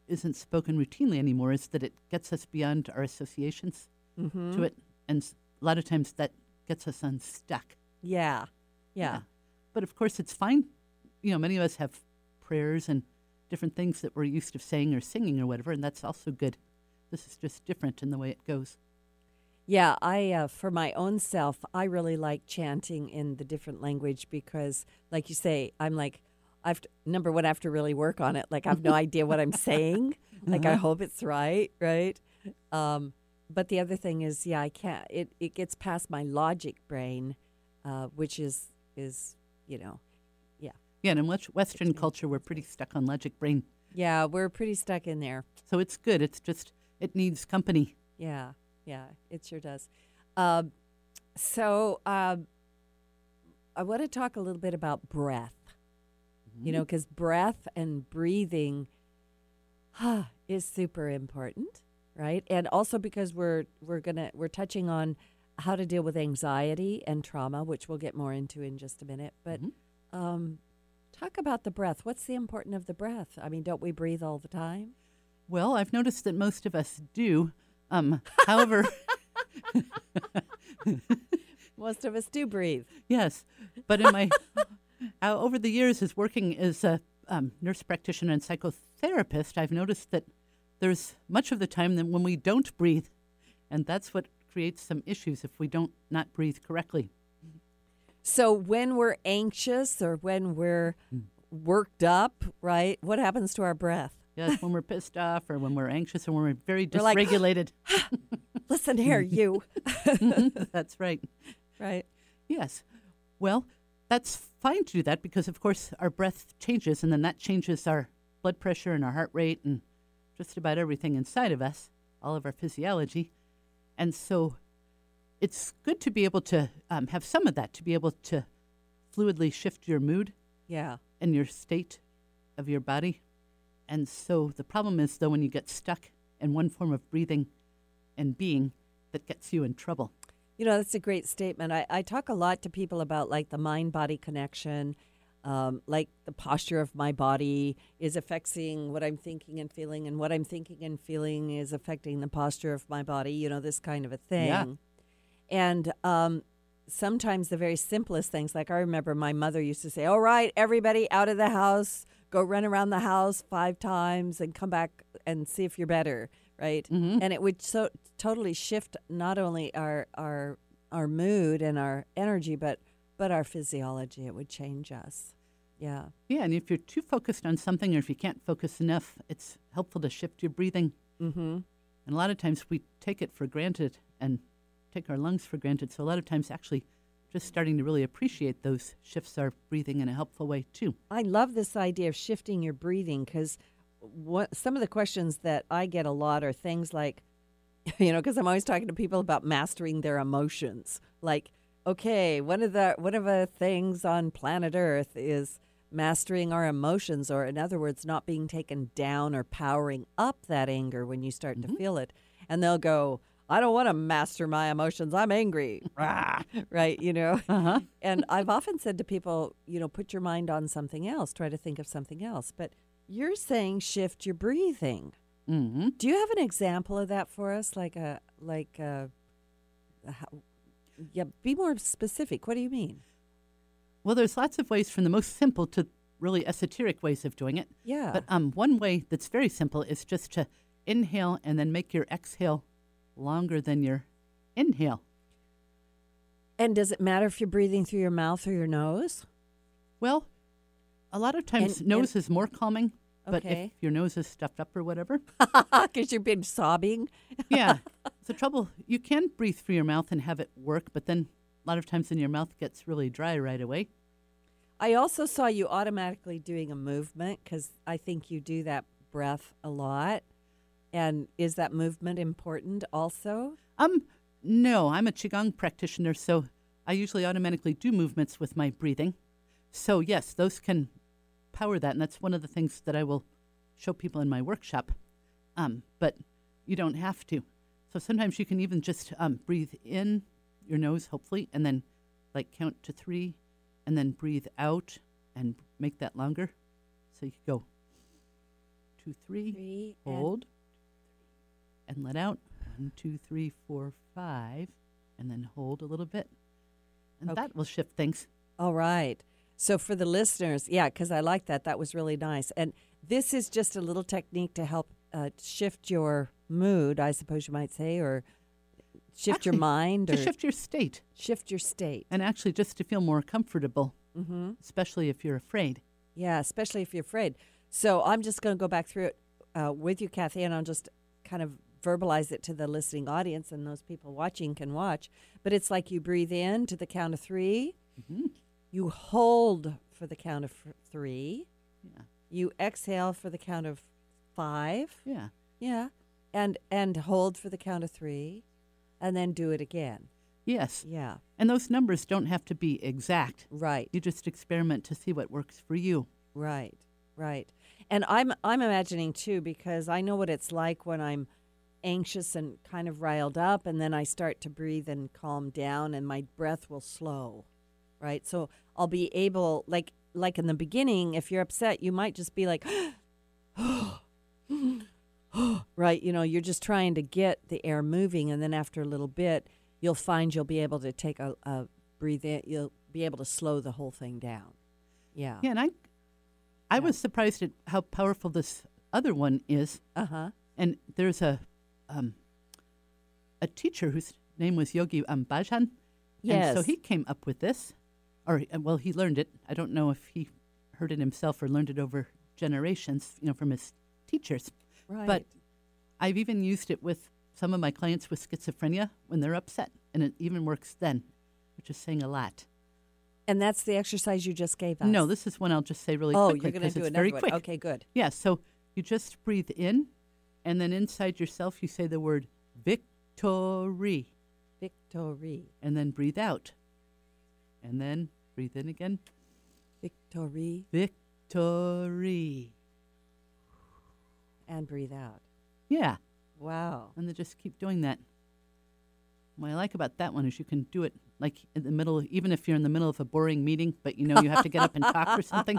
isn't spoken routinely anymore is that it gets us beyond our associations Mm-hmm. to it, and a lot of times that gets us unstuck. Yeah. yeah. But of course, it's fine. You know, many of us have prayers and different things that we're used to saying or singing or whatever, and that's also good. This is just different in the way it goes. Yeah, I uh, for my own self, I really like chanting in the different language because, like you say, I'm like, I've number one, I have to really work on it. Like I have no idea what I'm saying. Like I hope it's right, right? Um, but the other thing is, yeah, I can't. It it gets past my logic brain, uh, which is is you know, yeah, and in West- Western culture, we're pretty stuck on logic brain. yeah, we're pretty stuck in there. So it's good. It's just, it needs company. Yeah, yeah, it sure does. Um, so um, I want to talk a little bit about breath. You know, because breath and breathing is super important, right? And also because we're we're gonna we're touching on how to deal with anxiety and trauma, which we'll get more into in just a minute. But um, talk about the breath. What's the importance of the breath? I mean, don't we breathe all the time? Well, I've noticed that most of us do. Um, however, Most of us do breathe. yes, but in my uh, over the years as working as a um, nurse practitioner and psychotherapist, I've noticed that there's much of the time that when we don't breathe, and that's what creates some issues if we don't not breathe correctly. So when we're anxious or when we're worked up, right? What happens to our breath? Yes, when we're pissed off or when we're anxious or when we're very We're like, dysregulated. Listen here, you. that's right. right. Yes. Well, that's fine to do that because, of course, our breath changes and then that changes our blood pressure and our heart rate and just about everything inside of us, all of our physiology. And so it's good to be able to um, have some of that, to be able to fluidly shift your mood Yeah. and your state of your body. And so the problem is, though, when you get stuck in one form of breathing and being that gets you in trouble. You know, that's a great statement. I, I talk a lot to people about like the mind body connection, um, like the posture of my body is affecting what I'm thinking and feeling, and what I'm thinking and feeling is affecting the posture of my body, you know, this kind of a thing. Yeah. And um, sometimes the very simplest things, like I remember my mother used to say, All right, everybody out of the house, go run around the house five times and come back and see if you're better, right? And it would so totally shift not only our our our mood and our energy, but but our physiology. It would change us. Yeah. Yeah, and if you're too focused on something or if you can't focus enough, it's helpful to shift your breathing. Mm-hmm. And a lot of times we take it for granted and take our lungs for granted. So a lot of times, actually, just starting to really appreciate those shifts our breathing in a helpful way too. I love this idea of shifting your breathing because what some of the questions that I get a lot are things like, you know, because I'm always talking to people about mastering their emotions. Like, okay, one of the one of the things on planet Earth is mastering our emotions, or in other words, not being taken down or powering up that anger when you start to mm-hmm. feel it. And they'll go, I don't want to master my emotions. I'm angry. Right, you know? Uh-huh. And I've often said to people, you know, put your mind on something else, try to think of something else. But you're saying shift your breathing. Mm-hmm. Do you have an example of that for us? Like a, like a, a how, yeah, be more specific. What do you mean? Well, there's lots of ways from the most simple to really esoteric ways of doing it. Yeah. But um, one way that's very simple is just to inhale and then make your exhale longer than your inhale. and does it matter if you're breathing through your mouth or your nose? Well, a lot of times And- nose is more calming, but Okay. if your nose is stuffed up or whatever, Because you've been sobbing. yeah, the trouble you can breathe through your mouth and have it work, but then a lot of times then your mouth gets really dry right away. I also saw you automatically doing a movement because I think you do that breath a lot. And is that movement important also? Um, no, I'm a qigong practitioner, so I usually automatically do movements with my breathing. So yes, those can power that, and that's one of the things that I will show people in my workshop. Um, but you don't have to. So sometimes you can even just um, breathe in your nose, hopefully, and then like count to three, and then breathe out and make that longer. So you could go two, three, Three and- hold, and let out. One, two, three, four, five, and then hold a little bit. And Okay. that will shift things. All right. So for the listeners, yeah, because I like that. That was really nice. And this is just a little technique to help uh, shift your mood, I suppose you might say, or shift your mind, To or shift your state, shift your state. and actually just to feel more comfortable, Mm-hmm. especially if you're afraid. Yeah, especially if you're afraid. So I'm just going to go back through it uh, with you, Kathy, and I'll just kind of verbalize it to the listening audience, and those people watching can watch. But it's like you breathe in to the count of 3 Mm-hmm. you hold for the count of f- three, Yeah. you exhale for the count of five, Yeah. yeah, and and hold for the count of three, and then do it again. Yes. Yeah, And those numbers don't have to be exact. right. You just experiment to see what works for you. Right, right. And I'm I'm imagining too because I know what it's like when I'm anxious and kind of riled up and then I start to breathe and calm down and my breath will slow. Right? So I'll be able like like in the beginning if you're upset you might just be like right, you know, you're just trying to get the air moving and then after a little bit you'll find you'll be able to take a, a breathe in you'll be able to slow the whole thing down. Yeah. Yeah. And I, I was surprised at how powerful this other one is. Uh-huh. And there's a, um, a teacher whose name was Yogi um, Bhajan. And so he came up with this, or well, he learned it. I don't know if he heard it himself or learned it over generations, you know, from his teachers. Right. But I've even used it with some of my clients with schizophrenia when they're upset, and it even works then, which is saying a lot. and that's the exercise you just gave us. No, this is one I'll just say really oh, quickly you're going because to do it's another very one. quick. Okay, good. Yeah, so you just breathe in, and then inside yourself you say the word victory, Victory, and then breathe out, and then breathe in again, victory, victory. and breathe out. Yeah, Wow. and then just keep doing that. What I like about that one is you can do it like in the middle, even if you're in the middle of a boring meeting, but you know you have to get up and talk or something.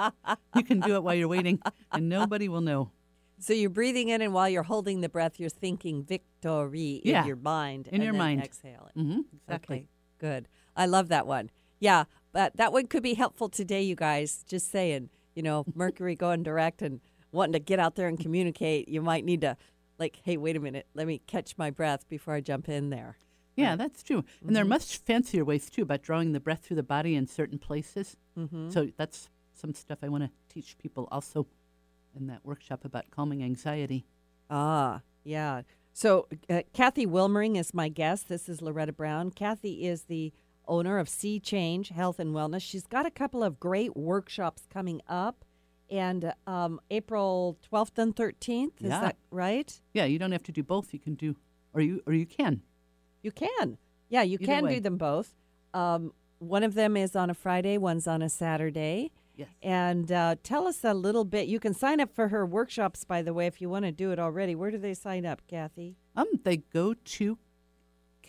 You can do it while you're waiting, and nobody will know. So you're breathing in, and while you're holding the breath, you're thinking victory Yeah. in your mind. In and your then mind. Exhale it. Mm-hmm, exactly. Okay, good. I love that one. Yeah, but that one could be helpful today, you guys. Just saying, you know, Mercury going direct and wanting to get out there and communicate, you might need to, like, hey, wait a minute, let me catch my breath before I jump in there. Yeah, that's true. And there are much fancier ways too about drawing the breath through the body in certain places. Mm-hmm. So that's some stuff I want to teach people also in that workshop about calming anxiety. Ah, yeah. So uh, Kathy Wilmering is my guest. This is Loretta Brown. Kathy is the owner of SeaChange Health and Wellness. She's got a couple of great workshops coming up, and um, April twelfth and thirteenth. Is Yeah. that right? Yeah, you don't have to do both. You can do, or you or you can. You can. Yeah, you Either can way. do them both. Um, one of them is on a Friday. One's on a Saturday. Yes. And uh, tell us a little bit. You can sign up for her workshops, by the way, if you want to do it already. Where do they sign up, Kathy? Um, they go to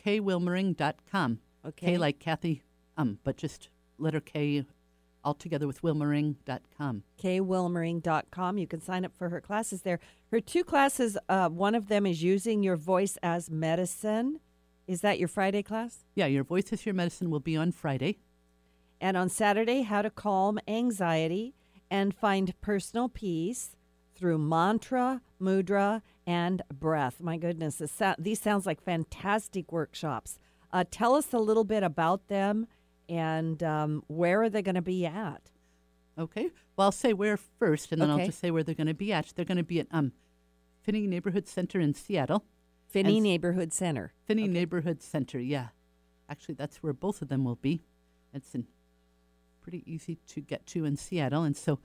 kwilmering.com. Okay. K like Kathy, um, but just letter K all together with wilmering.com. kwilmering.com. You can sign up for her classes there. Her two classes, uh, one of them is using your voice as medicine. Is that your Friday class? Yeah, your voice is your medicine will be on Friday. And on Saturday, how to calm anxiety and find personal peace through mantra, mudra, and breath. My goodness, these sounds like fantastic workshops. Uh, tell us a little bit about them and um, where are they going to be at? Okay. Well, I'll say where first, and then Okay. I'll just say where they're going to be at. They're going to be at um, Phinney Neighborhood Center in Seattle. Phinney And- Neighborhood Center. Phinney Neighborhood Center, yeah. Actually, that's where both of them will be. It's in pretty easy to get to in Seattle, and so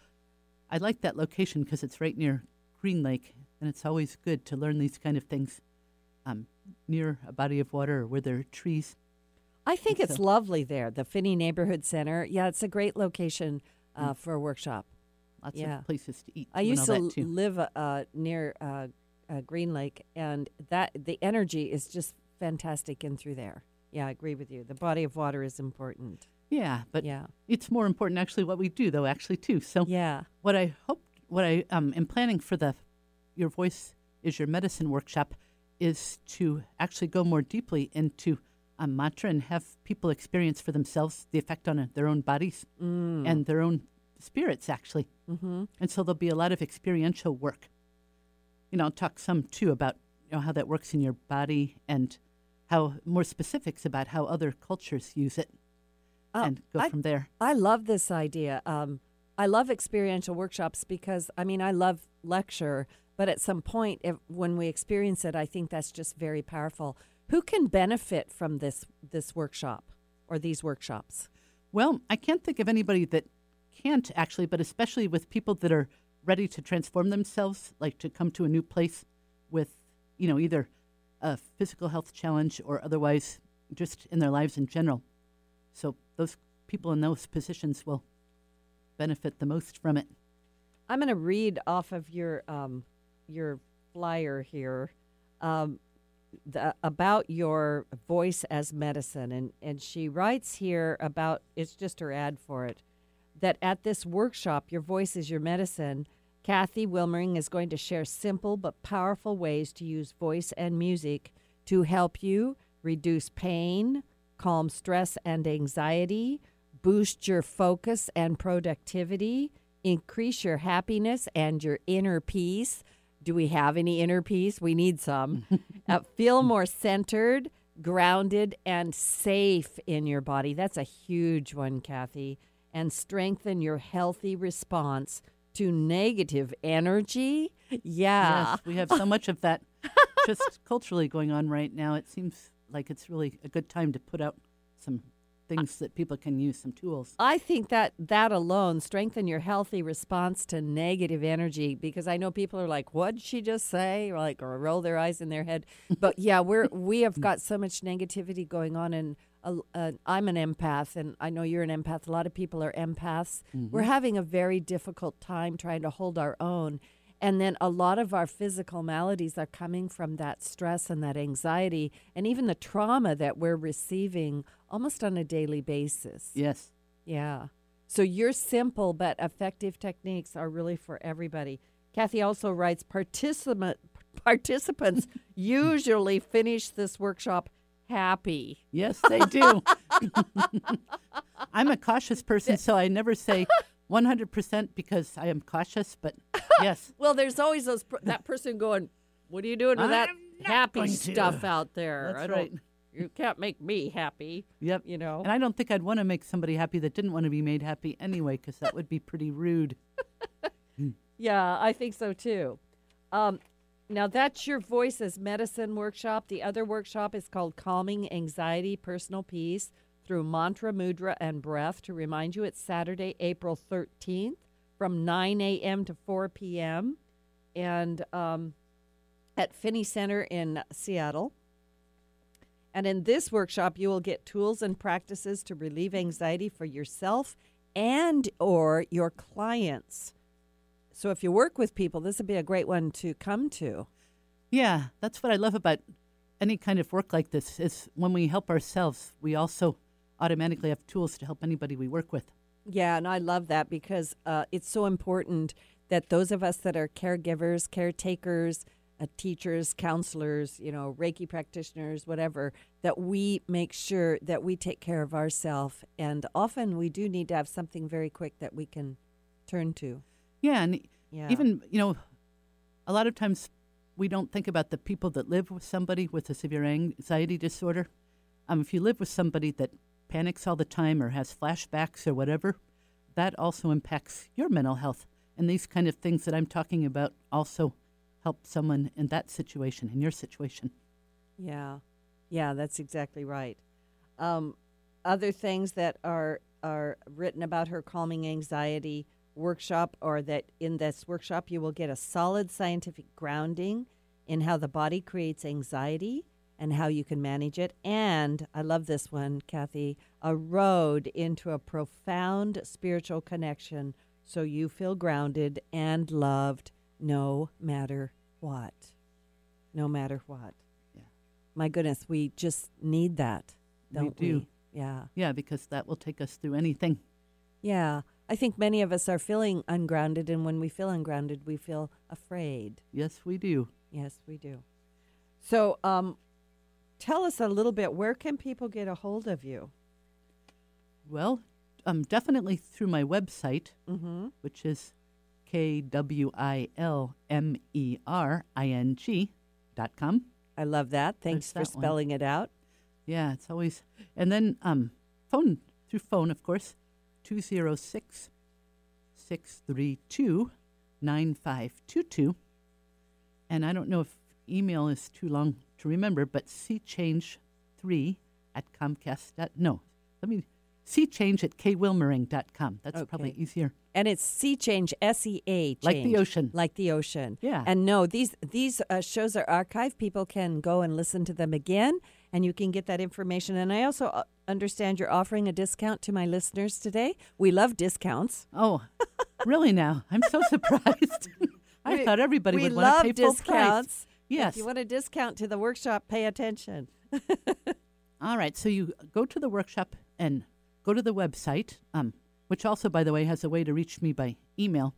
I like that location because it's right near Green Lake, and it's always good to learn these kind of things um, near a body of water or where there are trees. I think it's so. lovely there, the Phinney Neighborhood Center. Yeah, it's a great location uh, for a workshop. Lots Yeah. of places to eat. I used to live uh, near uh, uh, Green Lake, and that the energy is just fantastic in through there. Yeah, I agree with you. The body of water is important. Yeah, but yeah, it's more important actually what we do, though. Actually, too. So yeah. what I hope, what I um, am planning for the Your Voice is Your Medicine workshop is to actually go more deeply into a mantra and have people experience for themselves the effect on uh, their own bodies and their own spirits, actually. Mm-hmm. And so there'll be a lot of experiential work. You know, I'll talk some too about you know how that works in your body and how more specifics about how other cultures use it, Oh, and go I- from there. I love this idea. Um, I love experiential workshops because I mean I love lecture, but at some point, if, when we experience it, I think that's just very powerful. Who can benefit from this this workshop or these workshops? Well, I can't think of anybody that can't actually, but especially with people that are ready to transform themselves, like to come to a new place with, you know, either a physical health challenge or otherwise just in their lives in general. So those people in those positions will benefit the most from it. I'm going to read off of your um, your flyer here um, the, about your voice as medicine, and and she writes here about it's just her ad for it that at this workshop, your voice is your medicine. Kathy Wilmering is going to share simple but powerful ways to use voice and music to help you reduce pain, calm stress and anxiety, boost your focus and productivity, increase your happiness and your inner peace. Do we have any inner peace? We need some. uh, feel more centered, grounded, and safe in your body. That's a huge one, Kathy. And strengthen your healthy response to negative energy. Yeah. Yes, we have so much of that just culturally going on right now. It seems like it's really a good time to put out some things that people can use, some tools. I think that that alone strengthen your healthy response to negative energy because I know people are like, "What'd she just say?" or like, or roll their eyes in their head. But yeah, we're we have got so much negativity going on, and uh, uh, I'm an empath, and I know you're an empath. A lot of people are empaths. We're having a very difficult time trying to hold our own, And then a lot of our physical maladies are coming from that stress and that anxiety and even the trauma that we're receiving almost on a daily basis. Yes. Yeah. So your simple but effective techniques are really for everybody. Kathy also writes participant participants usually finish this workshop happy. Yes, they do. I'm a cautious person, so I never say 100% because I am cautious, but yes. Well, there's always those that person going, "What are you doing with that happy going to." stuff out there? That's I don't right. you can't make me happy." Yep. You know. And I don't think I'd want to make somebody happy that didn't want to be made happy anyway, because that would be pretty rude. Yeah, I think so too. Um, now that's your voices medicine workshop. The other workshop is called Calming Anxiety Personal Peace through mantra, mudra, and breath. To remind you, it's Saturday, April 13th from 9 a.m. to 4 p.m. and um, at Phinney Center in Seattle. And in this workshop, you will get tools and practices to relieve anxiety for yourself and or your clients. So if you work with people, this would be a great one to come to. Yeah, that's what I love about any kind of work like this is when we help ourselves, we also automatically have tools to help anybody we work with. Yeah, and I love that because uh, it's so important that those of us that are caregivers, caretakers, uh, teachers, counselors, you know, Reiki practitioners, whatever, that we make sure that we take care of ourselves. And often we do need to have something very quick that we can turn to. Yeah, and Yeah. even, you know, a lot of times we don't think about the people that live with somebody with a severe anxiety disorder. Um, if you live with somebody that panics all the time or has flashbacks or whatever, that also impacts your mental health. And these kind of things that I'm talking about also help someone in that situation, in your situation. Yeah, yeah, that's exactly right. Um, other things that are are written about her calming anxiety workshop, or that in this workshop you will get a solid scientific grounding in how the body creates anxiety and how you can manage it. And I love this one, Kathy, a road into a profound spiritual connection so you feel grounded and loved no matter what. No matter what. Yeah. My goodness, we just need that, don't we? do. Yeah. Yeah, because that will take us through anything. Yeah. I think many of us are feeling ungrounded, and when we feel ungrounded, we feel afraid. Yes, we do. Yes, we do. So, um, tell us a little bit where can people get a hold of you? Well, um, definitely through my website, Mm-hmm. which is K W I L M E R I N G dot com. I love that. Thanks There's for that one. spelling it out. Yeah, it's always and then um phone through phone, of course, 206 632 9522. And I don't know if email is too long to remember, but SeaChange 3 at Comcast. Dot, no, let me change at kwilmering.com. That's probably easier. And it's sea change, S E A change, Like the ocean. like the ocean. Yeah. And no, these these uh, shows are archived. People can go and listen to them again, and you can get that information. And I also uh, understand you're offering a discount to my listeners today. We love discounts. Oh, really now? I'm so surprised. I We- thought everybody would love want to pay full discounts. price. Yes. If you want a discount to the workshop, pay attention. All right. So you go to the workshop and go to the website, um, which also, by the way, has a way to reach me by email.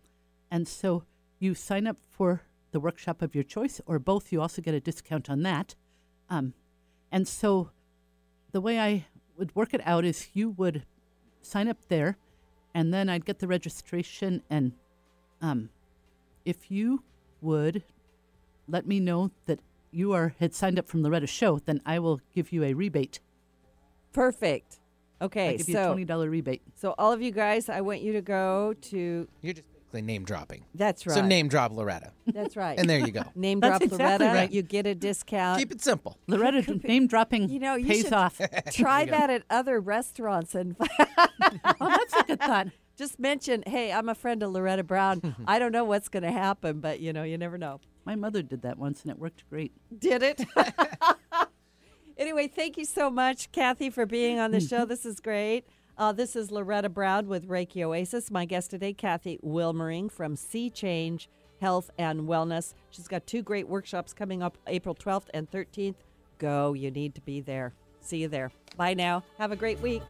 And so you sign up for the workshop of your choice, or both. You also get a discount on that. Um, and so the way I would work it out is you would sign up there, and then I'd get the registration. And um, if you would let me know that you are had signed up from the Loretta Show, then I will give you a rebate. Perfect. I Okay, give you a so twenty dollar rebate. so all of you guys, I want you to go to. You're just basically name dropping. That's right. So name drop Loretta. That's right. And there you go. Name That's drop exactly Loretta. right. You get a discount. Keep it simple. Loretta name dropping You know, you pays should- off. Try you that at other restaurants and oh, that's a good thought. just mention, "Hey, I'm a friend of Loretta Brown. I don't know what's going to happen, but you know, you never know." My mother did that once, and it worked great. Did it? anyway, thank you so much, Kathy, for being on the show. This is great. Uh, this is Loretta Brown with Reiki Oasis. My guest today, Kathy Wilmering from SeaChange. health and wellness. She's got two great workshops coming up April 12th and 13th. Go, you need to be there. See you there. Bye now. Have a great week.